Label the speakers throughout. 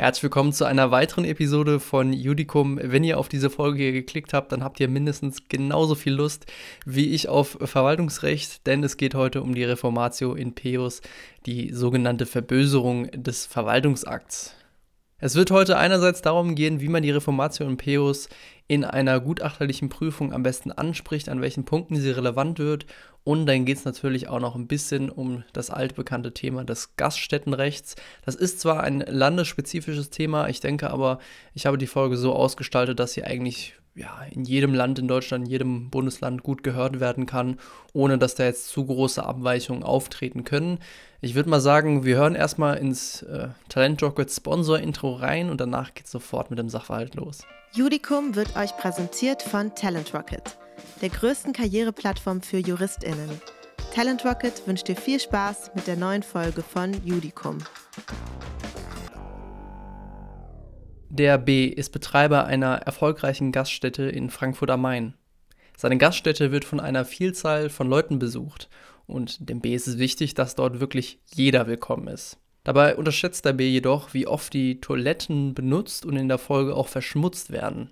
Speaker 1: Herzlich willkommen zu einer weiteren Episode von Judicum. Wenn ihr auf diese Folge hier geklickt habt, dann habt ihr mindestens genauso viel Lust wie ich auf Verwaltungsrecht, denn es geht heute um die Reformatio in Peus, die sogenannte Verböserung des Verwaltungsakts. Es wird heute einerseits darum gehen, wie man die Reformatio in Peus in einer gutachterlichen Prüfung am besten anspricht, an welchen Punkten sie relevant wird. Und dann geht es natürlich auch noch ein bisschen um das altbekannte Thema des Gaststättenrechts. Das ist zwar ein landesspezifisches Thema, ich denke aber, ich habe die Folge so ausgestaltet, dass sie eigentlich ja, in jedem Land in Deutschland, in jedem Bundesland gut gehört werden kann, ohne dass da jetzt zu große Abweichungen auftreten können. Ich würde mal sagen, wir hören erstmal ins äh, Talent Rocket Sponsor Intro rein und danach geht es sofort mit dem Sachverhalt los.
Speaker 2: Judicum wird euch präsentiert von Talent Rocket, der größten Karriereplattform für JuristInnen. Talent Rocket wünscht dir viel Spaß mit der neuen Folge von Judicum.
Speaker 1: Der B ist Betreiber einer erfolgreichen Gaststätte in Frankfurt am Main. Seine Gaststätte wird von einer Vielzahl von Leuten besucht und dem B ist es wichtig, dass dort wirklich jeder willkommen ist. Dabei unterschätzt der B jedoch, wie oft die Toiletten benutzt und in der Folge auch verschmutzt werden.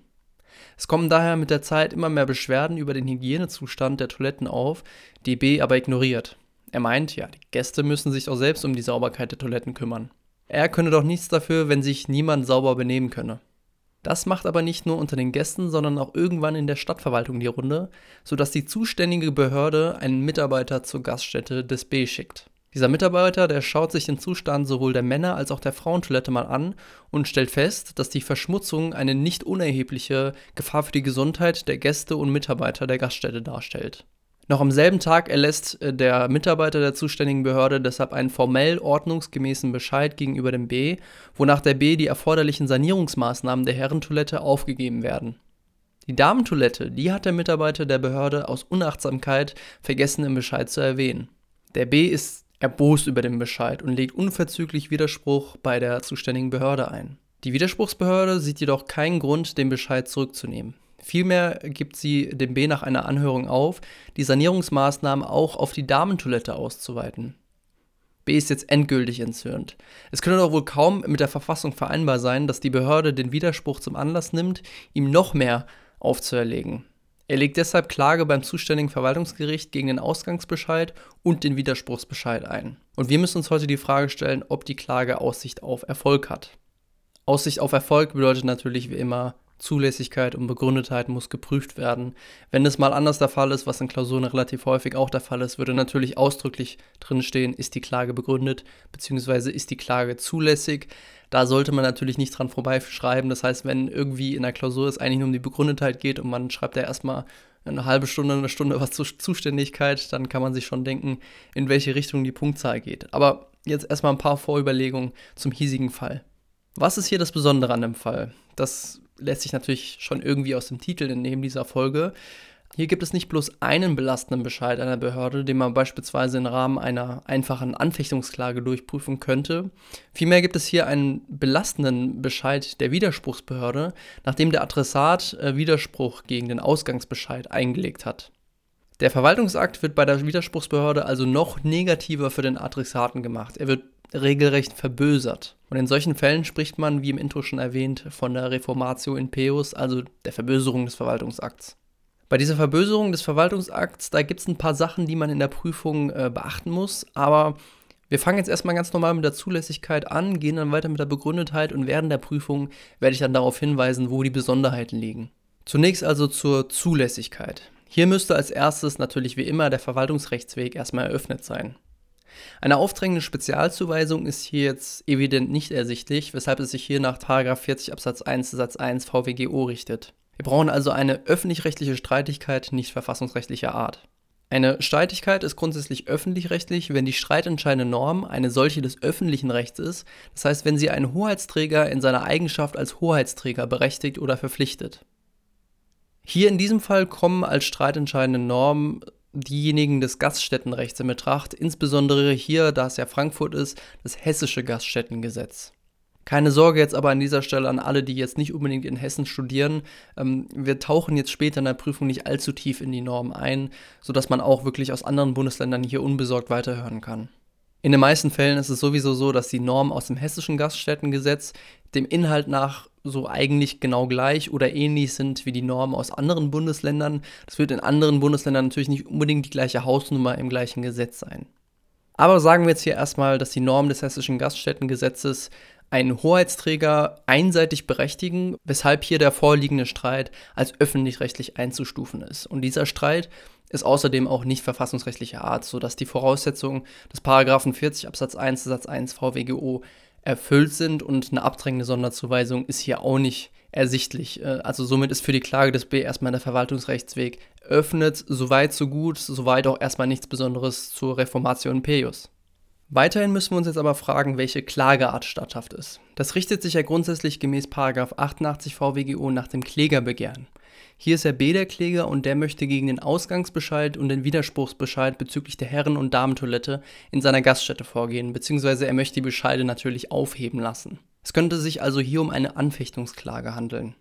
Speaker 1: Es kommen daher mit der Zeit immer mehr Beschwerden über den Hygienezustand der Toiletten auf, die B aber ignoriert. Er meint, ja, die Gäste müssen sich auch selbst um die Sauberkeit der Toiletten kümmern. Er könne doch nichts dafür, wenn sich niemand sauber benehmen könne. Das macht aber nicht nur unter den Gästen, sondern auch irgendwann in der Stadtverwaltung die Runde, sodass die zuständige Behörde einen Mitarbeiter zur Gaststätte des B schickt. Dieser Mitarbeiter, der schaut sich den Zustand sowohl der Männer- als auch der Frauentoilette mal an und stellt fest, dass die Verschmutzung eine nicht unerhebliche Gefahr für die Gesundheit der Gäste und Mitarbeiter der Gaststätte darstellt. Noch am selben Tag erlässt äh, der Mitarbeiter der zuständigen Behörde deshalb einen formell ordnungsgemäßen Bescheid gegenüber dem B, wonach der B die erforderlichen Sanierungsmaßnahmen der Herrentoilette aufgegeben werden. Die Damentoilette, die hat der Mitarbeiter der Behörde aus Unachtsamkeit vergessen im Bescheid zu erwähnen. Der B ist erbost über den Bescheid und legt unverzüglich Widerspruch bei der zuständigen Behörde ein. Die Widerspruchsbehörde sieht jedoch keinen Grund, den Bescheid zurückzunehmen. Vielmehr gibt sie dem B nach einer Anhörung auf, die Sanierungsmaßnahmen auch auf die Damentoilette auszuweiten. B ist jetzt endgültig entzürnt. Es könne doch wohl kaum mit der Verfassung vereinbar sein, dass die Behörde den Widerspruch zum Anlass nimmt, ihm noch mehr aufzuerlegen. Er legt deshalb Klage beim zuständigen Verwaltungsgericht gegen den Ausgangsbescheid und den Widerspruchsbescheid ein. Und wir müssen uns heute die Frage stellen, ob die Klage Aussicht auf Erfolg hat. Aussicht auf Erfolg bedeutet natürlich wie immer Zulässigkeit und Begründetheit muss geprüft werden. Wenn es mal anders der Fall ist, was in Klausuren relativ häufig auch der Fall ist, würde natürlich ausdrücklich drinstehen, ist die Klage begründet, beziehungsweise ist die Klage zulässig. Da sollte man natürlich nicht dran vorbeischreiben. Das heißt, wenn irgendwie in der Klausur es eigentlich nur um die Begründetheit geht und man schreibt ja erstmal eine halbe Stunde, eine Stunde was zur Zuständigkeit, dann kann man sich schon denken, in welche Richtung die Punktzahl geht. Aber jetzt erstmal ein paar Vorüberlegungen zum hiesigen Fall. Was ist hier das Besondere an dem Fall? Das lässt sich natürlich schon irgendwie aus dem Titel entnehmen dieser Folge. Hier gibt es nicht bloß einen belastenden Bescheid einer Behörde, den man beispielsweise im Rahmen einer einfachen Anfechtungsklage durchprüfen könnte. Vielmehr gibt es hier einen belastenden Bescheid der Widerspruchsbehörde, nachdem der Adressat äh, Widerspruch gegen den Ausgangsbescheid eingelegt hat. Der Verwaltungsakt wird bei der Widerspruchsbehörde also noch negativer für den Adressaten gemacht. Er wird regelrecht verbösert. Und in solchen Fällen spricht man, wie im Intro schon erwähnt, von der Reformatio in Peus, also der Verböserung des Verwaltungsakts. Bei dieser Verböserung des Verwaltungsakts, da gibt es ein paar Sachen, die man in der Prüfung äh, beachten muss, aber wir fangen jetzt erstmal ganz normal mit der Zulässigkeit an, gehen dann weiter mit der Begründetheit und während der Prüfung werde ich dann darauf hinweisen, wo die Besonderheiten liegen. Zunächst also zur Zulässigkeit. Hier müsste als erstes natürlich wie immer der Verwaltungsrechtsweg erstmal eröffnet sein. Eine aufdrängende Spezialzuweisung ist hier jetzt evident nicht ersichtlich, weshalb es sich hier nach 40 Absatz 1 Satz 1 VWGO richtet. Wir brauchen also eine öffentlich-rechtliche Streitigkeit, nicht verfassungsrechtlicher Art. Eine Streitigkeit ist grundsätzlich öffentlich-rechtlich, wenn die streitentscheidende Norm eine solche des öffentlichen Rechts ist, das heißt, wenn sie einen Hoheitsträger in seiner Eigenschaft als Hoheitsträger berechtigt oder verpflichtet. Hier in diesem Fall kommen als streitentscheidende Normen diejenigen des Gaststättenrechts in Betracht, insbesondere hier, da es ja Frankfurt ist, das hessische Gaststättengesetz. Keine Sorge jetzt aber an dieser Stelle an alle, die jetzt nicht unbedingt in Hessen studieren. Ähm, wir tauchen jetzt später in der Prüfung nicht allzu tief in die Norm ein, sodass man auch wirklich aus anderen Bundesländern hier unbesorgt weiterhören kann. In den meisten Fällen ist es sowieso so, dass die Normen aus dem hessischen Gaststättengesetz dem Inhalt nach so eigentlich genau gleich oder ähnlich sind wie die Normen aus anderen Bundesländern. Das wird in anderen Bundesländern natürlich nicht unbedingt die gleiche Hausnummer im gleichen Gesetz sein. Aber sagen wir jetzt hier erstmal, dass die Normen des hessischen Gaststättengesetzes einen Hoheitsträger einseitig berechtigen, weshalb hier der vorliegende Streit als öffentlich-rechtlich einzustufen ist. Und dieser Streit ist außerdem auch nicht verfassungsrechtlicher Art, sodass die Voraussetzungen des Paragraphen 40 Absatz 1 Satz 1 VWGO erfüllt sind und eine abdrängende Sonderzuweisung ist hier auch nicht ersichtlich. Äh, also somit ist für die Klage des B erstmal der Verwaltungsrechtsweg eröffnet, soweit so gut, soweit auch erstmal nichts Besonderes zur Reformation Peius. Weiterhin müssen wir uns jetzt aber fragen, welche Klageart statthaft ist. Das richtet sich ja grundsätzlich gemäß 88 VWGO nach dem Klägerbegehren. Hier ist der B der Kläger und der möchte gegen den Ausgangsbescheid und den Widerspruchsbescheid bezüglich der Herren- und Damentoilette in seiner Gaststätte vorgehen, beziehungsweise er möchte die Bescheide natürlich aufheben lassen. Es könnte sich also hier um eine Anfechtungsklage handeln.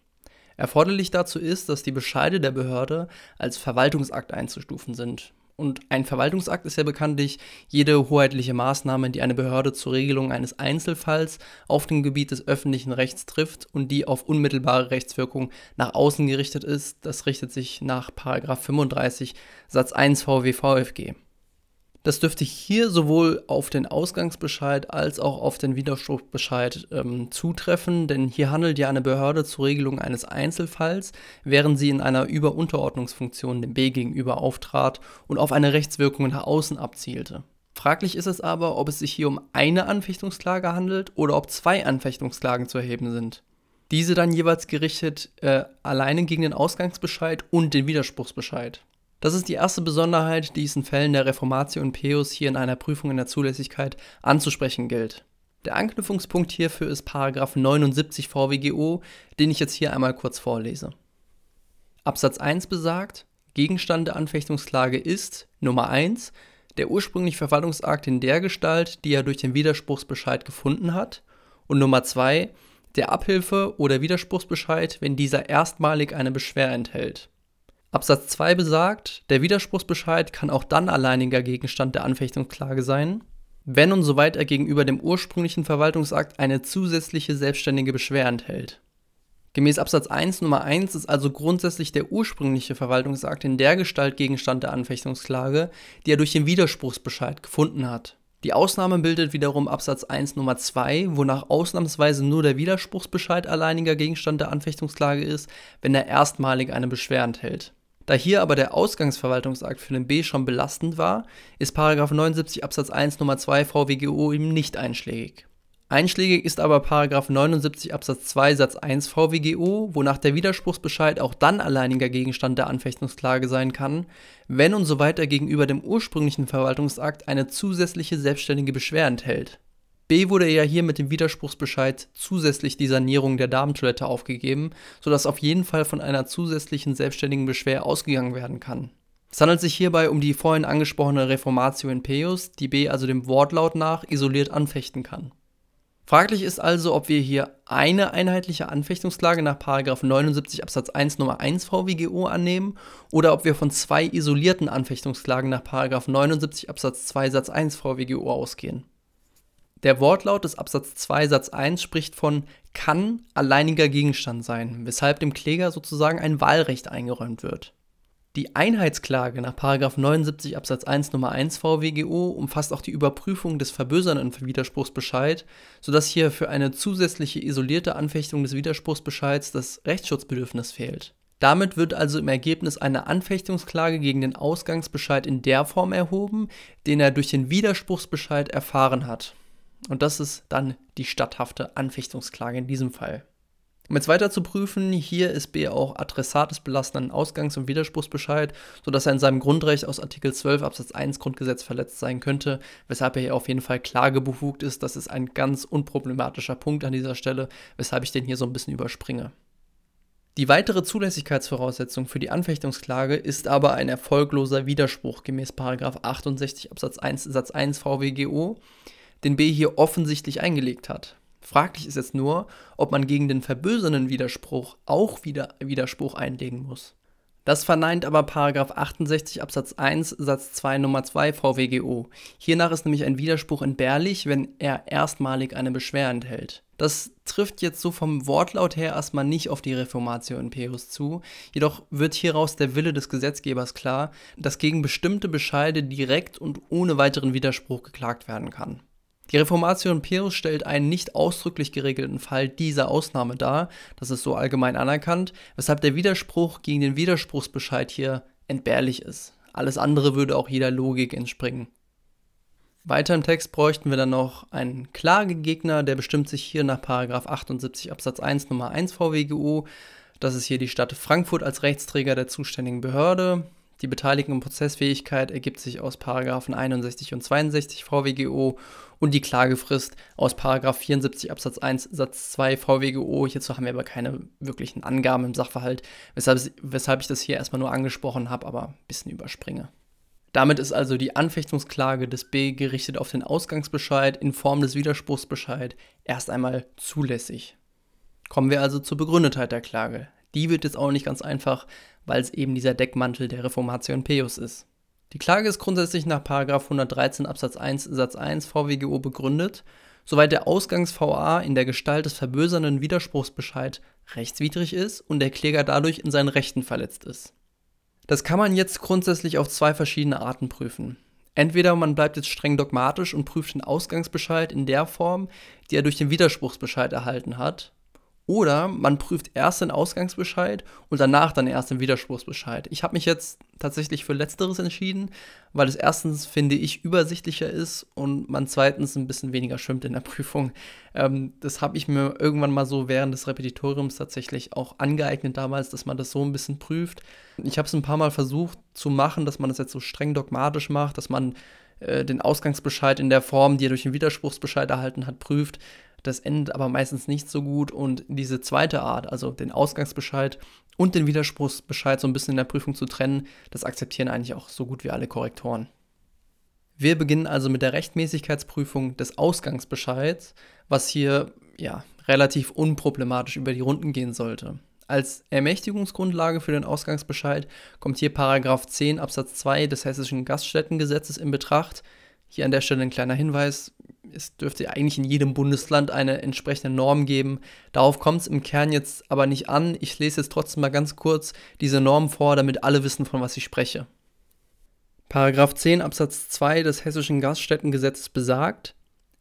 Speaker 1: Erforderlich dazu ist, dass die Bescheide der Behörde als Verwaltungsakt einzustufen sind. Und ein Verwaltungsakt ist ja bekanntlich jede hoheitliche Maßnahme, die eine Behörde zur Regelung eines Einzelfalls auf dem Gebiet des öffentlichen Rechts trifft und die auf unmittelbare Rechtswirkung nach außen gerichtet ist. Das richtet sich nach 35 Satz 1 VWVFG. Das dürfte hier sowohl auf den Ausgangsbescheid als auch auf den Widerspruchsbescheid ähm, zutreffen, denn hier handelt ja eine Behörde zur Regelung eines Einzelfalls, während sie in einer Überunterordnungsfunktion dem B gegenüber auftrat und auf eine Rechtswirkung nach außen abzielte. Fraglich ist es aber, ob es sich hier um eine Anfechtungsklage handelt oder ob zwei Anfechtungsklagen zu erheben sind. Diese dann jeweils gerichtet äh, alleine gegen den Ausgangsbescheid und den Widerspruchsbescheid. Das ist die erste Besonderheit, die es in Fällen der Reformatio und Peus hier in einer Prüfung in der Zulässigkeit anzusprechen gilt. Der Anknüpfungspunkt hierfür ist 79 VWGO, den ich jetzt hier einmal kurz vorlese. Absatz 1 besagt, Gegenstand der Anfechtungsklage ist Nummer 1 der ursprüngliche Verwaltungsakt in der Gestalt, die er durch den Widerspruchsbescheid gefunden hat, und Nummer 2 der Abhilfe oder Widerspruchsbescheid, wenn dieser erstmalig eine Beschwer enthält. Absatz 2 besagt, der Widerspruchsbescheid kann auch dann alleiniger Gegenstand der Anfechtungsklage sein, wenn und soweit er gegenüber dem ursprünglichen Verwaltungsakt eine zusätzliche selbstständige Beschwer enthält. Gemäß Absatz 1 Nummer 1 ist also grundsätzlich der ursprüngliche Verwaltungsakt in der Gestalt Gegenstand der Anfechtungsklage, die er durch den Widerspruchsbescheid gefunden hat. Die Ausnahme bildet wiederum Absatz 1 Nummer 2, wonach ausnahmsweise nur der Widerspruchsbescheid alleiniger Gegenstand der Anfechtungsklage ist, wenn er erstmalig eine Beschwer enthält. Da hier aber der Ausgangsverwaltungsakt für den B schon belastend war, ist 79 Absatz 1 Nummer 2 VWGO ihm nicht einschlägig. Einschlägig ist aber 79 Absatz 2 Satz 1 VWGO, wonach der Widerspruchsbescheid auch dann alleiniger Gegenstand der Anfechtungsklage sein kann, wenn und soweit er gegenüber dem ursprünglichen Verwaltungsakt eine zusätzliche selbstständige Beschwer enthält. B wurde ja hier mit dem Widerspruchsbescheid zusätzlich die Sanierung der Damentoilette aufgegeben, sodass auf jeden Fall von einer zusätzlichen selbstständigen Beschwer ausgegangen werden kann. Es handelt sich hierbei um die vorhin angesprochene Reformatio in Peus, die B also dem Wortlaut nach isoliert anfechten kann. Fraglich ist also, ob wir hier eine einheitliche Anfechtungsklage nach 79 Absatz 1 Nummer 1 VWGO annehmen oder ob wir von zwei isolierten Anfechtungsklagen nach 79 Absatz 2 Satz 1 VWGO ausgehen. Der Wortlaut des Absatz 2 Satz 1 spricht von kann alleiniger Gegenstand sein, weshalb dem Kläger sozusagen ein Wahlrecht eingeräumt wird. Die Einheitsklage nach 79 Absatz 1 Nummer 1 VWGO umfasst auch die Überprüfung des verbösernden Widerspruchsbescheid, sodass hier für eine zusätzliche isolierte Anfechtung des Widerspruchsbescheids das Rechtsschutzbedürfnis fehlt. Damit wird also im Ergebnis eine Anfechtungsklage gegen den Ausgangsbescheid in der Form erhoben, den er durch den Widerspruchsbescheid erfahren hat. Und das ist dann die statthafte Anfechtungsklage in diesem Fall. Um jetzt weiter zu prüfen, hier ist B auch Adressat des belastenden Ausgangs- und Widerspruchsbescheid, sodass er in seinem Grundrecht aus Artikel 12 Absatz 1 Grundgesetz verletzt sein könnte, weshalb er hier auf jeden Fall klagebefugt ist. Das ist ein ganz unproblematischer Punkt an dieser Stelle, weshalb ich den hier so ein bisschen überspringe. Die weitere Zulässigkeitsvoraussetzung für die Anfechtungsklage ist aber ein erfolgloser Widerspruch gemäß 68 Absatz 1 Satz 1 VWGO, den B hier offensichtlich eingelegt hat. Fraglich ist jetzt nur, ob man gegen den verbösernden Widerspruch auch wieder Widerspruch einlegen muss. Das verneint aber Paragraph 68 Absatz 1 Satz 2 Nummer 2 VWGO. Hiernach ist nämlich ein Widerspruch entbehrlich, wenn er erstmalig eine Beschwer enthält. Das trifft jetzt so vom Wortlaut her erstmal nicht auf die Reformatio Imperius zu, jedoch wird hieraus der Wille des Gesetzgebers klar, dass gegen bestimmte Bescheide direkt und ohne weiteren Widerspruch geklagt werden kann. Die Reformatio Imperius stellt einen nicht ausdrücklich geregelten Fall dieser Ausnahme dar, das ist so allgemein anerkannt, weshalb der Widerspruch gegen den Widerspruchsbescheid hier entbehrlich ist. Alles andere würde auch jeder Logik entspringen. Weiter im Text bräuchten wir dann noch einen Klagegegner, der bestimmt sich hier nach 78 Absatz 1 Nummer 1 VWGO. Das ist hier die Stadt Frankfurt als Rechtsträger der zuständigen Behörde. Die Beteiligung und Prozessfähigkeit ergibt sich aus Paragraphen 61 und 62 VWGO und die Klagefrist aus Paragraph 74 Absatz 1 Satz 2 VWGO. Hierzu haben wir aber keine wirklichen Angaben im Sachverhalt, weshalb, weshalb ich das hier erstmal nur angesprochen habe, aber ein bisschen überspringe. Damit ist also die Anfechtungsklage des B gerichtet auf den Ausgangsbescheid in Form des Widerspruchsbescheid erst einmal zulässig. Kommen wir also zur Begründetheit der Klage. Die wird jetzt auch nicht ganz einfach, weil es eben dieser Deckmantel der Reformation Peus ist. Die Klage ist grundsätzlich nach 113 Absatz 1 Satz 1 VWGO begründet, soweit der Ausgangs-VA in der Gestalt des verbösernden Widerspruchsbescheid rechtswidrig ist und der Kläger dadurch in seinen Rechten verletzt ist. Das kann man jetzt grundsätzlich auf zwei verschiedene Arten prüfen. Entweder man bleibt jetzt streng dogmatisch und prüft den Ausgangsbescheid in der Form, die er durch den Widerspruchsbescheid erhalten hat, oder man prüft erst den Ausgangsbescheid und danach dann erst den Widerspruchsbescheid. Ich habe mich jetzt tatsächlich für Letzteres entschieden, weil es erstens, finde ich, übersichtlicher ist und man zweitens ein bisschen weniger schwimmt in der Prüfung. Ähm, das habe ich mir irgendwann mal so während des Repetitoriums tatsächlich auch angeeignet damals, dass man das so ein bisschen prüft. Ich habe es ein paar Mal versucht zu machen, dass man das jetzt so streng dogmatisch macht, dass man äh, den Ausgangsbescheid in der Form, die er durch den Widerspruchsbescheid erhalten hat, prüft. Das endet aber meistens nicht so gut und diese zweite Art, also den Ausgangsbescheid und den Widerspruchsbescheid so ein bisschen in der Prüfung zu trennen, das akzeptieren eigentlich auch so gut wie alle Korrektoren. Wir beginnen also mit der Rechtmäßigkeitsprüfung des Ausgangsbescheids, was hier ja relativ unproblematisch über die Runden gehen sollte. Als Ermächtigungsgrundlage für den Ausgangsbescheid kommt hier Paragraph 10 Absatz 2 des Hessischen Gaststättengesetzes in Betracht. Hier an der Stelle ein kleiner Hinweis, es dürfte eigentlich in jedem Bundesland eine entsprechende Norm geben. Darauf kommt es im Kern jetzt aber nicht an. Ich lese jetzt trotzdem mal ganz kurz diese Norm vor, damit alle wissen, von was ich spreche. Paragraph 10 Absatz 2 des Hessischen Gaststättengesetzes besagt,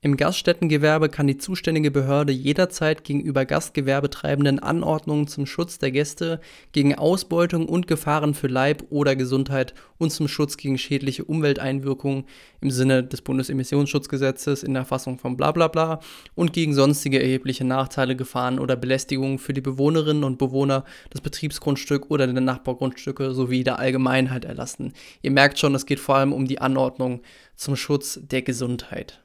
Speaker 1: im Gaststättengewerbe kann die zuständige Behörde jederzeit gegenüber Gastgewerbetreibenden Anordnungen zum Schutz der Gäste gegen Ausbeutung und Gefahren für Leib oder Gesundheit und zum Schutz gegen schädliche Umwelteinwirkungen im Sinne des Bundesemissionsschutzgesetzes in der Fassung von Blablabla und gegen sonstige erhebliche Nachteile, Gefahren oder Belästigungen für die Bewohnerinnen und Bewohner des Betriebsgrundstücks oder der Nachbargrundstücke sowie der Allgemeinheit erlassen. Ihr merkt schon, es geht vor allem um die Anordnung zum Schutz der Gesundheit.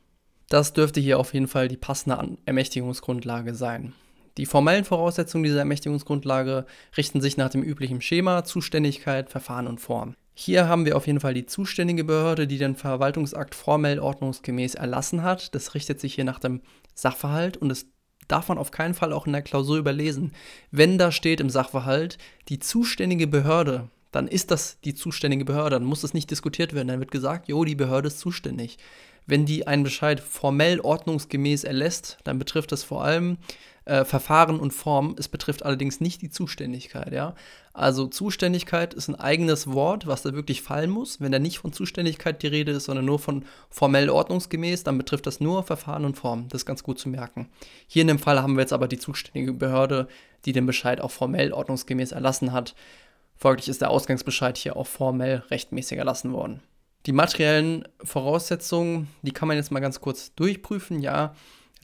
Speaker 1: Das dürfte hier auf jeden Fall die passende Ermächtigungsgrundlage sein. Die formellen Voraussetzungen dieser Ermächtigungsgrundlage richten sich nach dem üblichen Schema Zuständigkeit, Verfahren und Form. Hier haben wir auf jeden Fall die zuständige Behörde, die den Verwaltungsakt formell ordnungsgemäß erlassen hat. Das richtet sich hier nach dem Sachverhalt und es darf man auf keinen Fall auch in der Klausur überlesen. Wenn da steht im Sachverhalt die zuständige Behörde, dann ist das die zuständige Behörde, dann muss das nicht diskutiert werden. Dann wird gesagt, jo, die Behörde ist zuständig. Wenn die einen Bescheid formell ordnungsgemäß erlässt, dann betrifft das vor allem äh, Verfahren und Form. Es betrifft allerdings nicht die Zuständigkeit. Ja? Also Zuständigkeit ist ein eigenes Wort, was da wirklich fallen muss. Wenn da nicht von Zuständigkeit die Rede ist, sondern nur von formell ordnungsgemäß, dann betrifft das nur Verfahren und Form. Das ist ganz gut zu merken. Hier in dem Fall haben wir jetzt aber die zuständige Behörde, die den Bescheid auch formell ordnungsgemäß erlassen hat. Folglich ist der Ausgangsbescheid hier auch formell rechtmäßig erlassen worden. Die materiellen Voraussetzungen, die kann man jetzt mal ganz kurz durchprüfen. Ja,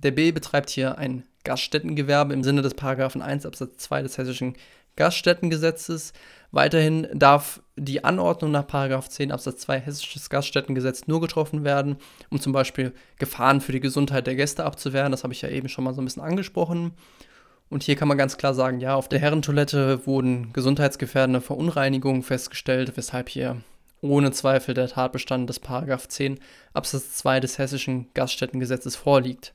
Speaker 1: der B betreibt hier ein Gaststättengewerbe im Sinne des Paragraphen 1 Absatz 2 des Hessischen Gaststättengesetzes. Weiterhin darf die Anordnung nach Paragraph 10 Absatz 2 Hessisches Gaststättengesetz nur getroffen werden, um zum Beispiel Gefahren für die Gesundheit der Gäste abzuwehren. Das habe ich ja eben schon mal so ein bisschen angesprochen. Und hier kann man ganz klar sagen, ja, auf der Herrentoilette wurden gesundheitsgefährdende Verunreinigungen festgestellt, weshalb hier ohne Zweifel der Tatbestand des 10 Absatz 2 des Hessischen Gaststättengesetzes vorliegt.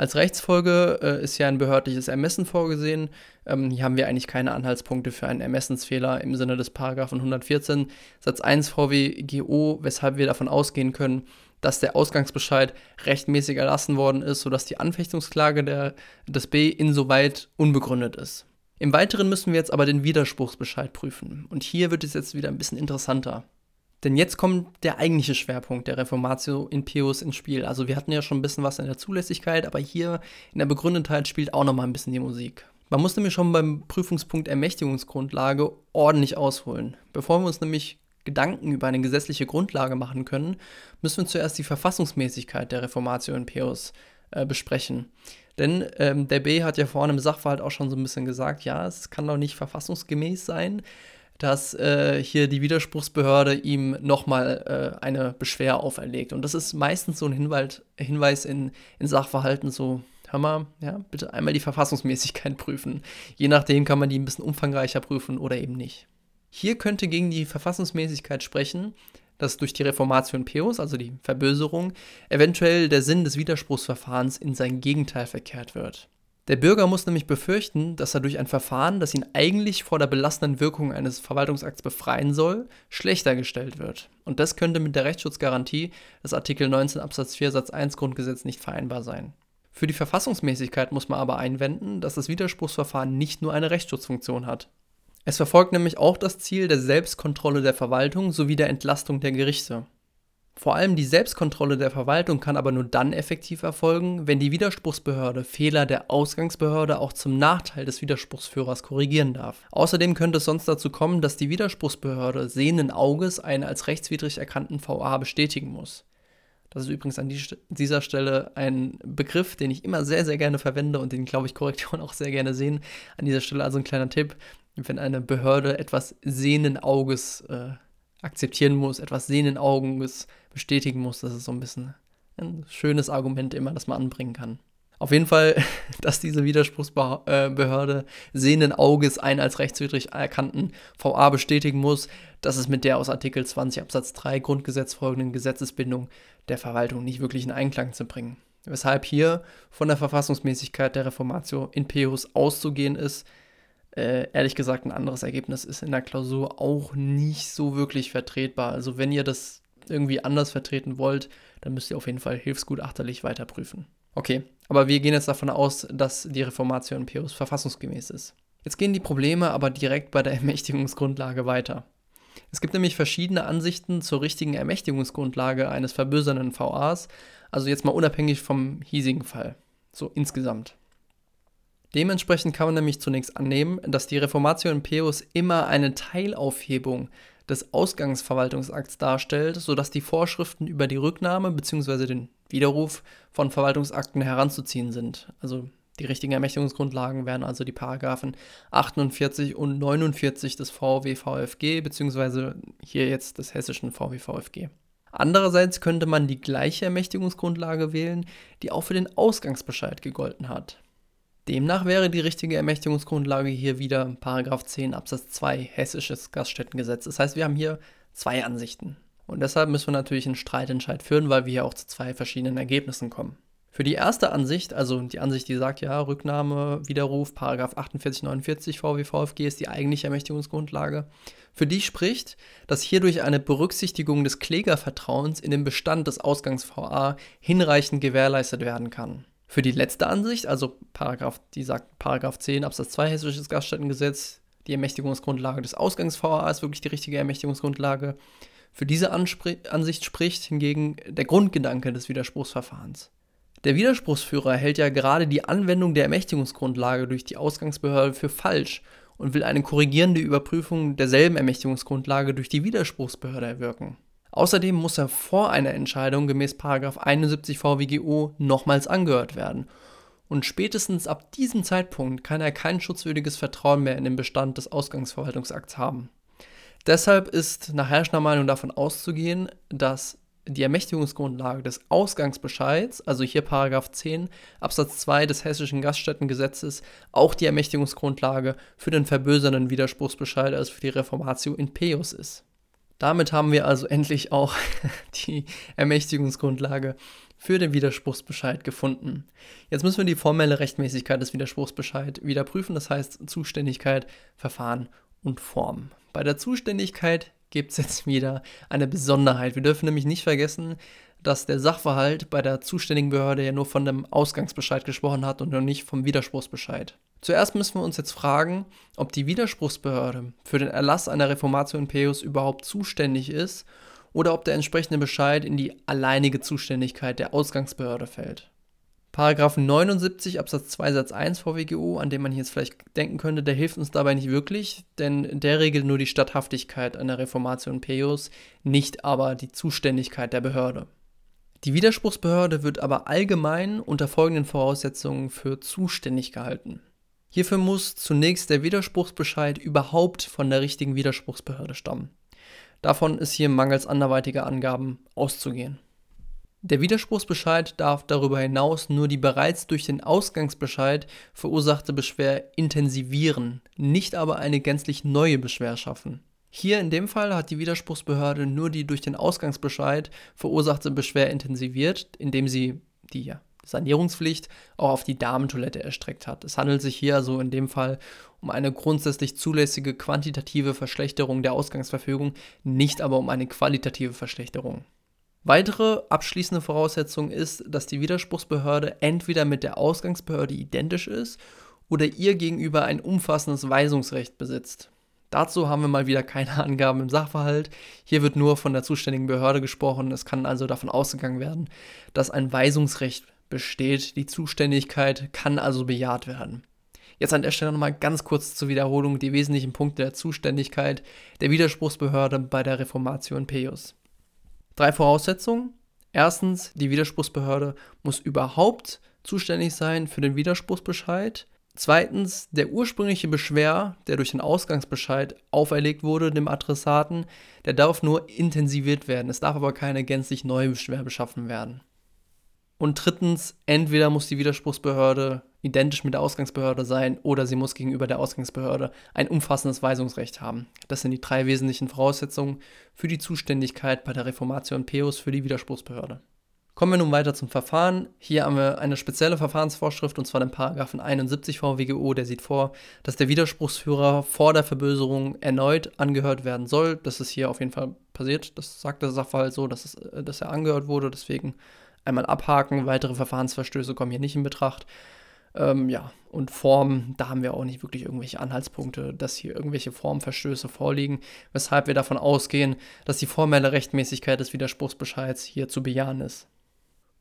Speaker 1: Als Rechtsfolge äh, ist ja ein behördliches Ermessen vorgesehen. Ähm, hier haben wir eigentlich keine Anhaltspunkte für einen Ermessensfehler im Sinne des Paragraphen 114 Satz 1 VWGO, weshalb wir davon ausgehen können, dass der Ausgangsbescheid rechtmäßig erlassen worden ist, sodass die Anfechtungsklage der, des B insoweit unbegründet ist. Im Weiteren müssen wir jetzt aber den Widerspruchsbescheid prüfen. Und hier wird es jetzt wieder ein bisschen interessanter. Denn jetzt kommt der eigentliche Schwerpunkt der Reformatio in Pius ins Spiel. Also wir hatten ja schon ein bisschen was in der Zulässigkeit, aber hier in der Begründetheit spielt auch nochmal ein bisschen die Musik. Man muss nämlich schon beim Prüfungspunkt Ermächtigungsgrundlage ordentlich ausholen. Bevor wir uns nämlich Gedanken über eine gesetzliche Grundlage machen können, müssen wir zuerst die Verfassungsmäßigkeit der Reformatio in Pius äh, besprechen. Denn ähm, der B hat ja vorhin im Sachverhalt auch schon so ein bisschen gesagt, ja, es kann doch nicht verfassungsgemäß sein, dass äh, hier die Widerspruchsbehörde ihm nochmal äh, eine Beschwer auferlegt. Und das ist meistens so ein Hinweis, Hinweis in, in Sachverhalten, so, hör mal, ja, bitte einmal die Verfassungsmäßigkeit prüfen. Je nachdem kann man die ein bisschen umfangreicher prüfen oder eben nicht. Hier könnte gegen die Verfassungsmäßigkeit sprechen, dass durch die Reformation Pius, also die Verböserung, eventuell der Sinn des Widerspruchsverfahrens in sein Gegenteil verkehrt wird. Der Bürger muss nämlich befürchten, dass er durch ein Verfahren, das ihn eigentlich vor der belastenden Wirkung eines Verwaltungsakts befreien soll, schlechter gestellt wird. Und das könnte mit der Rechtsschutzgarantie des Artikel 19 Absatz 4 Satz 1 Grundgesetz nicht vereinbar sein. Für die Verfassungsmäßigkeit muss man aber einwenden, dass das Widerspruchsverfahren nicht nur eine Rechtsschutzfunktion hat. Es verfolgt nämlich auch das Ziel der Selbstkontrolle der Verwaltung sowie der Entlastung der Gerichte. Vor allem die Selbstkontrolle der Verwaltung kann aber nur dann effektiv erfolgen, wenn die Widerspruchsbehörde Fehler der Ausgangsbehörde auch zum Nachteil des Widerspruchsführers korrigieren darf. Außerdem könnte es sonst dazu kommen, dass die Widerspruchsbehörde sehenden Auges einen als rechtswidrig erkannten VA bestätigen muss. Das ist übrigens an dieser Stelle ein Begriff, den ich immer sehr, sehr gerne verwende und den, glaube ich, Korrektoren auch sehr gerne sehen. An dieser Stelle also ein kleiner Tipp, wenn eine Behörde etwas sehenden Auges äh, akzeptieren muss, etwas sehenden Auges bestätigen muss. Das ist so ein bisschen ein schönes Argument immer, das man anbringen kann. Auf jeden Fall, dass diese Widerspruchsbehörde sehenden Auges einen als rechtswidrig erkannten VA bestätigen muss, dass es mit der aus Artikel 20 Absatz 3 Grundgesetz folgenden Gesetzesbindung der Verwaltung nicht wirklich in Einklang zu bringen. Weshalb hier von der Verfassungsmäßigkeit der Reformatio in Peus auszugehen ist, äh, ehrlich gesagt ein anderes Ergebnis ist in der Klausur auch nicht so wirklich vertretbar. Also wenn ihr das irgendwie anders vertreten wollt, dann müsst ihr auf jeden Fall hilfsgutachterlich weiterprüfen. Okay, aber wir gehen jetzt davon aus, dass die Reformation Pius verfassungsgemäß ist. Jetzt gehen die Probleme aber direkt bei der Ermächtigungsgrundlage weiter. Es gibt nämlich verschiedene Ansichten zur richtigen Ermächtigungsgrundlage eines verbösernden VAs, also jetzt mal unabhängig vom hiesigen Fall, so insgesamt. Dementsprechend kann man nämlich zunächst annehmen, dass die Reformation Pius immer eine Teilaufhebung des Ausgangsverwaltungsakts darstellt, sodass die Vorschriften über die Rücknahme bzw. den Widerruf von Verwaltungsakten heranzuziehen sind. Also die richtigen Ermächtigungsgrundlagen wären also die Paragraphen 48 und 49 des VWVFG bzw. hier jetzt des hessischen VWVFG. Andererseits könnte man die gleiche Ermächtigungsgrundlage wählen, die auch für den Ausgangsbescheid gegolten hat. Demnach wäre die richtige Ermächtigungsgrundlage hier wieder Paragraph 10 Absatz 2 Hessisches Gaststättengesetz. Das heißt, wir haben hier zwei Ansichten. Und deshalb müssen wir natürlich einen Streitentscheid führen, weil wir hier auch zu zwei verschiedenen Ergebnissen kommen. Für die erste Ansicht, also die Ansicht, die sagt, ja, Rücknahme, Widerruf, Paragraph 4849 VWVFG ist die eigentliche Ermächtigungsgrundlage, für die spricht, dass hierdurch eine Berücksichtigung des Klägervertrauens in den Bestand des Ausgangs-VA hinreichend gewährleistet werden kann. Für die letzte Ansicht, also Paragraph, die sagt Paragraph 10 Absatz 2 Hessisches Gaststättengesetz, die Ermächtigungsgrundlage des Ausgangs-VA ist wirklich die richtige Ermächtigungsgrundlage. Für diese Anspr Ansicht spricht hingegen der Grundgedanke des Widerspruchsverfahrens. Der Widerspruchsführer hält ja gerade die Anwendung der Ermächtigungsgrundlage durch die Ausgangsbehörde für falsch und will eine korrigierende Überprüfung derselben Ermächtigungsgrundlage durch die Widerspruchsbehörde erwirken. Außerdem muss er vor einer Entscheidung gemäß 71 VWGO nochmals angehört werden. Und spätestens ab diesem Zeitpunkt kann er kein schutzwürdiges Vertrauen mehr in den Bestand des Ausgangsverwaltungsakts haben. Deshalb ist nach Herrschner Meinung davon auszugehen, dass die Ermächtigungsgrundlage des Ausgangsbescheids, also hier Paragraph 10 Absatz 2 des Hessischen Gaststättengesetzes, auch die Ermächtigungsgrundlage für den verbösernden Widerspruchsbescheid, also für die Reformatio in Peus ist. Damit haben wir also endlich auch die Ermächtigungsgrundlage für den Widerspruchsbescheid gefunden. Jetzt müssen wir die formelle Rechtmäßigkeit des Widerspruchsbescheid wieder prüfen, das heißt Zuständigkeit, Verfahren und Form. Bei der Zuständigkeit gibt es jetzt wieder eine Besonderheit. Wir dürfen nämlich nicht vergessen, dass der Sachverhalt bei der zuständigen Behörde ja nur von dem Ausgangsbescheid gesprochen hat und noch nicht vom Widerspruchsbescheid. Zuerst müssen wir uns jetzt fragen, ob die Widerspruchsbehörde für den Erlass einer Reformatio in Peus überhaupt zuständig ist oder ob der entsprechende Bescheid in die alleinige Zuständigkeit der Ausgangsbehörde fällt. Paragraph 79 Absatz 2 Satz 1 VWGO, an dem man jetzt vielleicht denken könnte, der hilft uns dabei nicht wirklich, denn der regelt nur die Statthaftigkeit einer Reformation Peius, nicht aber die Zuständigkeit der Behörde. Die Widerspruchsbehörde wird aber allgemein unter folgenden Voraussetzungen für zuständig gehalten. Hierfür muss zunächst der Widerspruchsbescheid überhaupt von der richtigen Widerspruchsbehörde stammen. Davon ist hier mangels anderweitiger Angaben auszugehen. Der Widerspruchsbescheid darf darüber hinaus nur die bereits durch den Ausgangsbescheid verursachte Beschwer intensivieren, nicht aber eine gänzlich neue Beschwer schaffen. Hier in dem Fall hat die Widerspruchsbehörde nur die durch den Ausgangsbescheid verursachte Beschwer intensiviert, indem sie die Sanierungspflicht auch auf die Damentoilette erstreckt hat. Es handelt sich hier also in dem Fall um eine grundsätzlich zulässige quantitative Verschlechterung der Ausgangsverfügung, nicht aber um eine qualitative Verschlechterung. Weitere abschließende Voraussetzung ist, dass die Widerspruchsbehörde entweder mit der Ausgangsbehörde identisch ist oder ihr gegenüber ein umfassendes Weisungsrecht besitzt. Dazu haben wir mal wieder keine Angaben im Sachverhalt. Hier wird nur von der zuständigen Behörde gesprochen. Es kann also davon ausgegangen werden, dass ein Weisungsrecht besteht. Die Zuständigkeit kann also bejaht werden. Jetzt an der Stelle nochmal ganz kurz zur Wiederholung die wesentlichen Punkte der Zuständigkeit der Widerspruchsbehörde bei der Reformation Peius. Drei Voraussetzungen. Erstens, die Widerspruchsbehörde muss überhaupt zuständig sein für den Widerspruchsbescheid. Zweitens, der ursprüngliche Beschwer, der durch den Ausgangsbescheid auferlegt wurde, dem Adressaten, der darf nur intensiviert werden. Es darf aber keine gänzlich neue Beschwer beschaffen werden. Und drittens, entweder muss die Widerspruchsbehörde identisch mit der Ausgangsbehörde sein oder sie muss gegenüber der Ausgangsbehörde ein umfassendes Weisungsrecht haben. Das sind die drei wesentlichen Voraussetzungen für die Zuständigkeit bei der Reformation PEUS für die Widerspruchsbehörde. Kommen wir nun weiter zum Verfahren. Hier haben wir eine spezielle Verfahrensvorschrift und zwar den Paragraphen 71 VWGO, der sieht vor, dass der Widerspruchsführer vor der Verböserung erneut angehört werden soll. Das ist hier auf jeden Fall passiert. Das sagt der Sachverhalt so, dass, es, dass er angehört wurde. Deswegen einmal abhaken. Weitere Verfahrensverstöße kommen hier nicht in Betracht. Ähm, ja, und Form, da haben wir auch nicht wirklich irgendwelche Anhaltspunkte, dass hier irgendwelche Formverstöße vorliegen, weshalb wir davon ausgehen, dass die formelle Rechtmäßigkeit des Widerspruchsbescheids hier zu bejahen ist.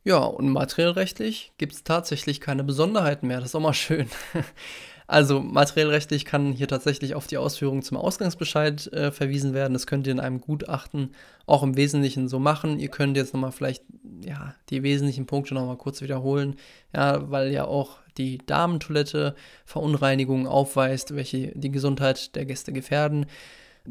Speaker 1: Ja, und materiellrechtlich gibt es tatsächlich keine Besonderheiten mehr. Das ist auch mal schön. Also materiellrechtlich kann hier tatsächlich auf die Ausführungen zum Ausgangsbescheid äh, verwiesen werden. Das könnt ihr in einem Gutachten auch im Wesentlichen so machen. Ihr könnt jetzt nochmal vielleicht ja, die wesentlichen Punkte nochmal kurz wiederholen, ja, weil ja auch die Damentoilette Verunreinigungen aufweist, welche die Gesundheit der Gäste gefährden.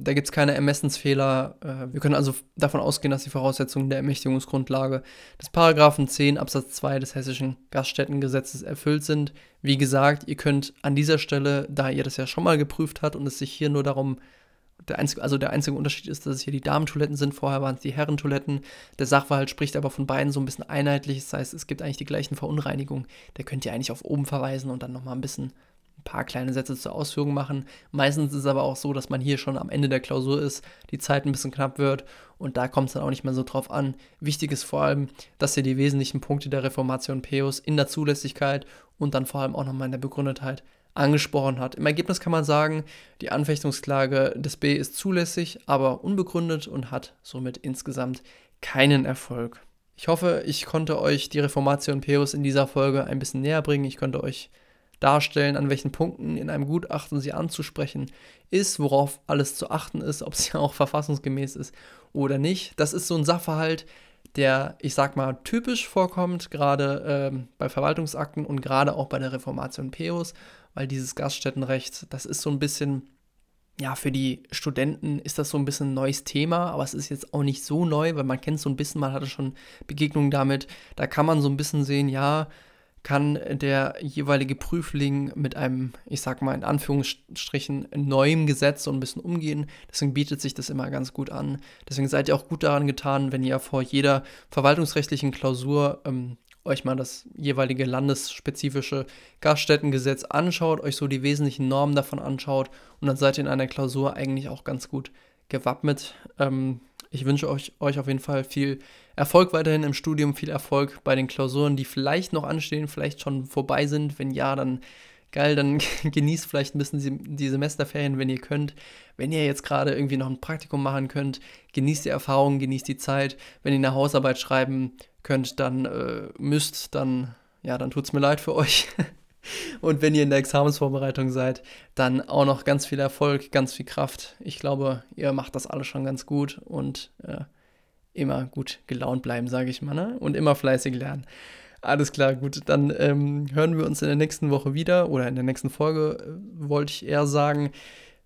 Speaker 1: Da gibt es keine Ermessensfehler. Äh, wir können also davon ausgehen, dass die Voraussetzungen der Ermächtigungsgrundlage des Paragraphen 10 Absatz 2 des Hessischen Gaststättengesetzes erfüllt sind. Wie gesagt, ihr könnt an dieser Stelle, da ihr das ja schon mal geprüft habt und es sich hier nur darum der einzige, also der einzige Unterschied ist, dass es hier die Damentoiletten sind. Vorher waren es die Herrentoiletten. Der Sachverhalt spricht aber von beiden so ein bisschen einheitlich. Das heißt, es gibt eigentlich die gleichen Verunreinigungen. Der könnt ihr eigentlich auf oben verweisen und dann nochmal ein bisschen ein paar kleine Sätze zur Ausführung machen. Meistens ist es aber auch so, dass man hier schon am Ende der Klausur ist, die Zeit ein bisschen knapp wird und da kommt es dann auch nicht mehr so drauf an. Wichtig ist vor allem, dass ihr die wesentlichen Punkte der Reformation Peus in der Zulässigkeit und dann vor allem auch nochmal in der Begründetheit angesprochen hat. Im Ergebnis kann man sagen, die Anfechtungsklage des B ist zulässig, aber unbegründet und hat somit insgesamt keinen Erfolg. Ich hoffe, ich konnte euch die Reformation Peus in dieser Folge ein bisschen näher bringen. Ich konnte euch darstellen, an welchen Punkten in einem Gutachten sie anzusprechen ist, worauf alles zu achten ist, ob sie auch verfassungsgemäß ist oder nicht. Das ist so ein Sachverhalt, der, ich sag mal, typisch vorkommt, gerade ähm, bei Verwaltungsakten und gerade auch bei der Reformation Peus, weil dieses Gaststättenrecht, das ist so ein bisschen, ja, für die Studenten ist das so ein bisschen ein neues Thema, aber es ist jetzt auch nicht so neu, weil man kennt so ein bisschen, man hatte schon Begegnungen damit, da kann man so ein bisschen sehen, ja, kann der jeweilige Prüfling mit einem, ich sag mal in Anführungsstrichen, neuem Gesetz so ein bisschen umgehen. Deswegen bietet sich das immer ganz gut an. Deswegen seid ihr auch gut daran getan, wenn ihr vor jeder verwaltungsrechtlichen Klausur ähm, euch mal das jeweilige landesspezifische Gaststättengesetz anschaut, euch so die wesentlichen Normen davon anschaut und dann seid ihr in einer Klausur eigentlich auch ganz gut gewappnet. Ähm, ich wünsche euch, euch auf jeden Fall viel Erfolg weiterhin im Studium, viel Erfolg bei den Klausuren, die vielleicht noch anstehen, vielleicht schon vorbei sind. Wenn ja, dann geil, dann genießt vielleicht ein bisschen die Semesterferien, wenn ihr könnt. Wenn ihr jetzt gerade irgendwie noch ein Praktikum machen könnt, genießt die Erfahrung, genießt die Zeit. Wenn ihr eine Hausarbeit schreiben könnt, dann äh, müsst, dann, ja, dann tut es mir leid für euch. Und wenn ihr in der Examensvorbereitung seid, dann auch noch ganz viel Erfolg, ganz viel Kraft. Ich glaube, ihr macht das alles schon ganz gut und äh, immer gut gelaunt bleiben, sage ich mal, ne? Und immer fleißig lernen. Alles klar, gut. Dann ähm, hören wir uns in der nächsten Woche wieder oder in der nächsten Folge, äh, wollte ich eher sagen.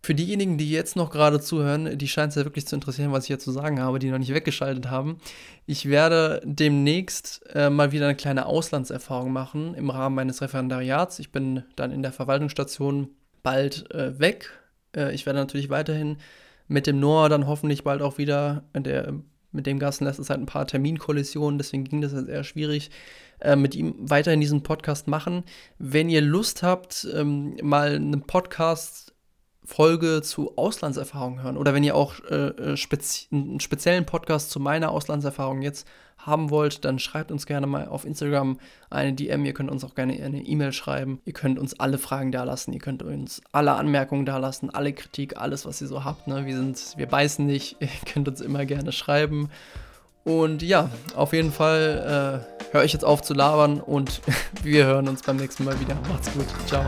Speaker 1: Für diejenigen, die jetzt noch gerade zuhören, die scheint es ja wirklich zu interessieren, was ich hier zu sagen habe, die noch nicht weggeschaltet haben. Ich werde demnächst äh, mal wieder eine kleine Auslandserfahrung machen im Rahmen meines Referendariats. Ich bin dann in der Verwaltungsstation bald äh, weg. Äh, ich werde natürlich weiterhin mit dem Noah dann hoffentlich bald auch wieder, der, mit dem lässt es halt ein paar Terminkollisionen, deswegen ging das jetzt eher schwierig, äh, mit ihm weiterhin diesen Podcast machen. Wenn ihr Lust habt, ähm, mal einen Podcast Folge zu Auslandserfahrungen hören oder wenn ihr auch äh, äh, spezi einen speziellen Podcast zu meiner Auslandserfahrung jetzt haben wollt, dann schreibt uns gerne mal auf Instagram eine DM. Ihr könnt uns auch gerne eine E-Mail schreiben. Ihr könnt uns alle Fragen da lassen. Ihr könnt uns alle Anmerkungen da lassen, alle Kritik, alles, was ihr so habt. Ne? Wir, sind, wir beißen nicht. Ihr könnt uns immer gerne schreiben. Und ja, auf jeden Fall äh, höre ich jetzt auf zu labern und wir hören uns beim nächsten Mal wieder. Macht's gut. Ciao.